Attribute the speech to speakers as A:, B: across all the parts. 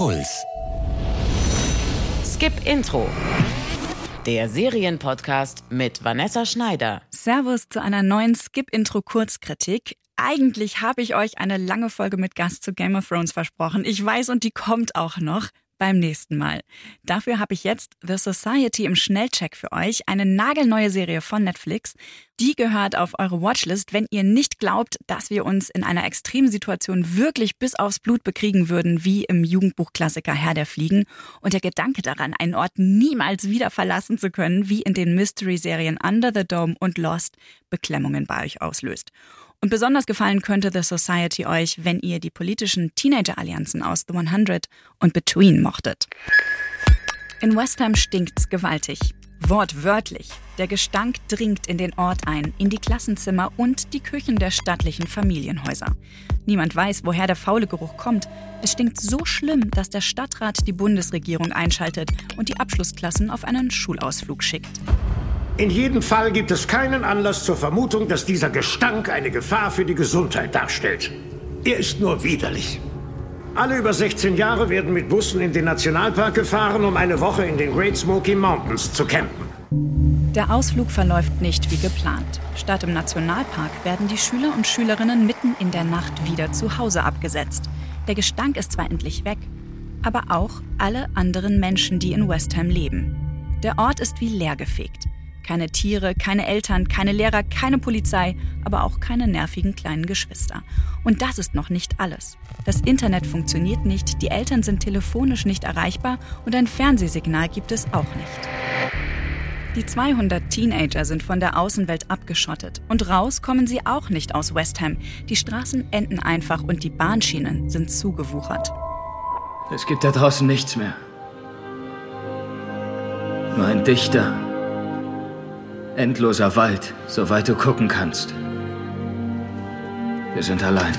A: Puls.
B: Skip Intro. Der Serienpodcast mit Vanessa Schneider.
C: Servus zu einer neuen Skip-Intro-Kurzkritik. Eigentlich habe ich euch eine lange Folge mit Gast zu Game of Thrones versprochen. Ich weiß und die kommt auch noch beim nächsten Mal. Dafür habe ich jetzt The Society im Schnellcheck für euch, eine nagelneue Serie von Netflix. Die gehört auf eure Watchlist, wenn ihr nicht glaubt, dass wir uns in einer extremen Situation wirklich bis aufs Blut bekriegen würden, wie im Jugendbuchklassiker Herr der Fliegen. Und der Gedanke daran, einen Ort niemals wieder verlassen zu können, wie in den Mystery-Serien Under the Dome und Lost, Beklemmungen bei euch auslöst. Und besonders gefallen könnte The Society euch, wenn ihr die politischen Teenager-Allianzen aus The 100 und Between mochtet. In West Ham stinkt's gewaltig. Wortwörtlich. Der Gestank dringt in den Ort ein, in die Klassenzimmer und die Küchen der stattlichen Familienhäuser. Niemand weiß, woher der faule Geruch kommt. Es stinkt so schlimm, dass der Stadtrat die Bundesregierung einschaltet und die Abschlussklassen auf einen Schulausflug schickt.
D: In jedem Fall gibt es keinen Anlass zur Vermutung, dass dieser Gestank eine Gefahr für die Gesundheit darstellt. Er ist nur widerlich. Alle über 16 Jahre werden mit Bussen in den Nationalpark gefahren, um eine Woche in den Great Smoky Mountains zu campen.
C: Der Ausflug verläuft nicht wie geplant. Statt im Nationalpark werden die Schüler und Schülerinnen mitten in der Nacht wieder zu Hause abgesetzt. Der Gestank ist zwar endlich weg, aber auch alle anderen Menschen, die in West Ham leben. Der Ort ist wie leergefegt. Keine Tiere, keine Eltern, keine Lehrer, keine Polizei, aber auch keine nervigen kleinen Geschwister. Und das ist noch nicht alles. Das Internet funktioniert nicht, die Eltern sind telefonisch nicht erreichbar und ein Fernsehsignal gibt es auch nicht. Die 200 Teenager sind von der Außenwelt abgeschottet und raus kommen sie auch nicht aus West Ham. Die Straßen enden einfach und die Bahnschienen sind zugewuchert.
E: Es gibt da draußen nichts mehr. Nur ein dichter, endloser Wald, soweit du gucken kannst. Wir sind allein.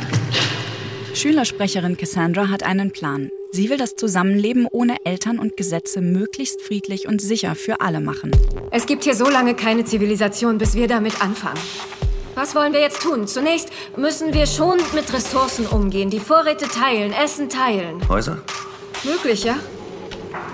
C: Schülersprecherin Cassandra hat einen Plan. Sie will das Zusammenleben ohne Eltern und Gesetze möglichst friedlich und sicher für alle machen.
F: Es gibt hier so lange keine Zivilisation, bis wir damit anfangen. Was wollen wir jetzt tun? Zunächst müssen wir schon mit Ressourcen umgehen, die Vorräte teilen, Essen teilen.
G: Häuser?
F: Möglich, ja?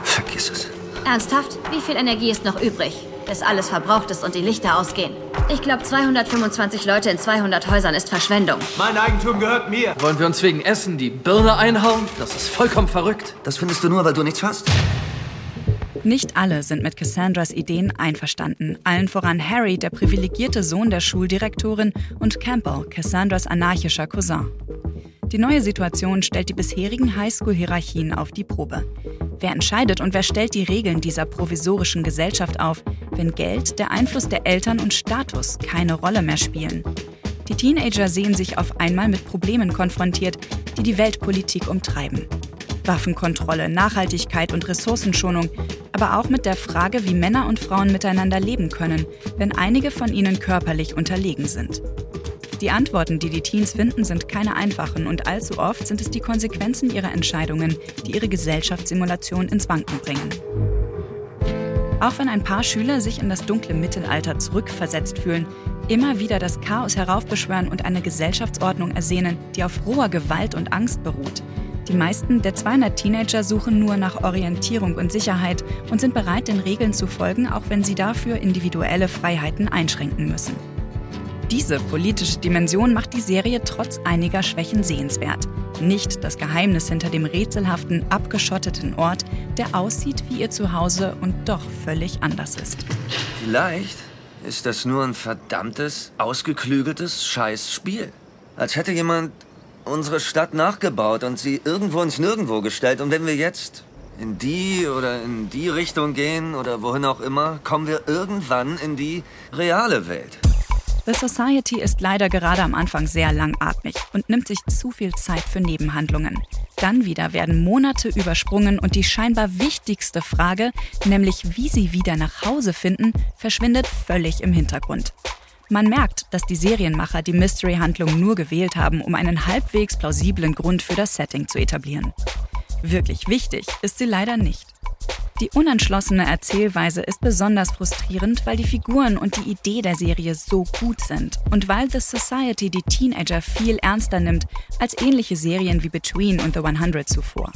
G: Vergiss es.
H: Ernsthaft? Wie viel Energie ist noch übrig? Bis alles verbraucht ist und die Lichter ausgehen. Ich glaube, 225 Leute in 200 Häusern ist Verschwendung.
I: Mein Eigentum gehört mir.
E: Wollen wir uns wegen Essen die Birne einhauen? Das ist vollkommen verrückt.
G: Das findest du nur, weil du nichts hast?
C: Nicht alle sind mit Cassandras Ideen einverstanden. Allen voran Harry, der privilegierte Sohn der Schuldirektorin, und Campbell, Cassandras anarchischer Cousin. Die neue Situation stellt die bisherigen Highschool-Hierarchien auf die Probe. Wer entscheidet und wer stellt die Regeln dieser provisorischen Gesellschaft auf, wenn Geld, der Einfluss der Eltern und Status keine Rolle mehr spielen? Die Teenager sehen sich auf einmal mit Problemen konfrontiert, die die Weltpolitik umtreiben. Waffenkontrolle, Nachhaltigkeit und Ressourcenschonung, aber auch mit der Frage, wie Männer und Frauen miteinander leben können, wenn einige von ihnen körperlich unterlegen sind. Die Antworten, die die Teens finden, sind keine einfachen und allzu oft sind es die Konsequenzen ihrer Entscheidungen, die ihre Gesellschaftssimulation ins Wanken bringen. Auch wenn ein paar Schüler sich in das dunkle Mittelalter zurückversetzt fühlen, immer wieder das Chaos heraufbeschwören und eine Gesellschaftsordnung ersehnen, die auf roher Gewalt und Angst beruht. Die meisten der 200 Teenager suchen nur nach Orientierung und Sicherheit und sind bereit, den Regeln zu folgen, auch wenn sie dafür individuelle Freiheiten einschränken müssen. Diese politische Dimension macht die Serie trotz einiger Schwächen sehenswert. Nicht das Geheimnis hinter dem rätselhaften, abgeschotteten Ort, der aussieht wie ihr Zuhause und doch völlig anders ist.
G: Vielleicht ist das nur ein verdammtes, ausgeklügeltes Scheißspiel. Als hätte jemand unsere Stadt nachgebaut und sie irgendwo ins Nirgendwo gestellt. Und wenn wir jetzt in die oder in die Richtung gehen oder wohin auch immer, kommen wir irgendwann in die reale Welt.
C: The Society ist leider gerade am Anfang sehr langatmig und nimmt sich zu viel Zeit für Nebenhandlungen. Dann wieder werden Monate übersprungen und die scheinbar wichtigste Frage, nämlich wie sie wieder nach Hause finden, verschwindet völlig im Hintergrund. Man merkt, dass die Serienmacher die Mystery-Handlung nur gewählt haben, um einen halbwegs plausiblen Grund für das Setting zu etablieren. Wirklich wichtig ist sie leider nicht. Die unentschlossene Erzählweise ist besonders frustrierend, weil die Figuren und die Idee der Serie so gut sind und weil The Society die Teenager viel ernster nimmt als ähnliche Serien wie Between und The 100 zuvor.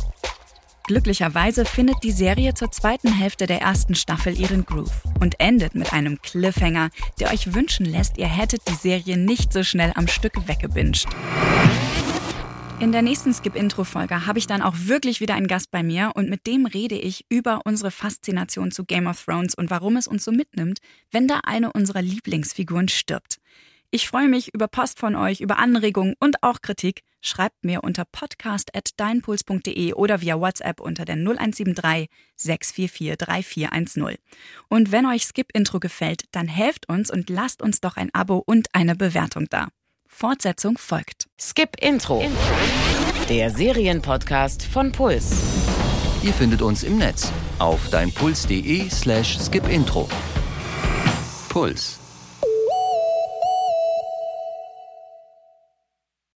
C: Glücklicherweise findet die Serie zur zweiten Hälfte der ersten Staffel ihren Groove und endet mit einem Cliffhanger, der euch wünschen lässt, ihr hättet die Serie nicht so schnell am Stück weggebinged. In der nächsten Skip-Intro-Folge habe ich dann auch wirklich wieder einen Gast bei mir und mit dem rede ich über unsere Faszination zu Game of Thrones und warum es uns so mitnimmt, wenn da eine unserer Lieblingsfiguren stirbt. Ich freue mich über Post von euch, über Anregungen und auch Kritik. Schreibt mir unter podcast.deinpuls.de oder via WhatsApp unter der 0173 644 3410. Und wenn euch Skip Intro gefällt, dann helft uns und lasst uns doch ein Abo und eine Bewertung da. Fortsetzung folgt.
B: Skip Intro. Der Serienpodcast von Puls.
A: Ihr findet uns im Netz auf deinpuls.de slash skipintro. Puls.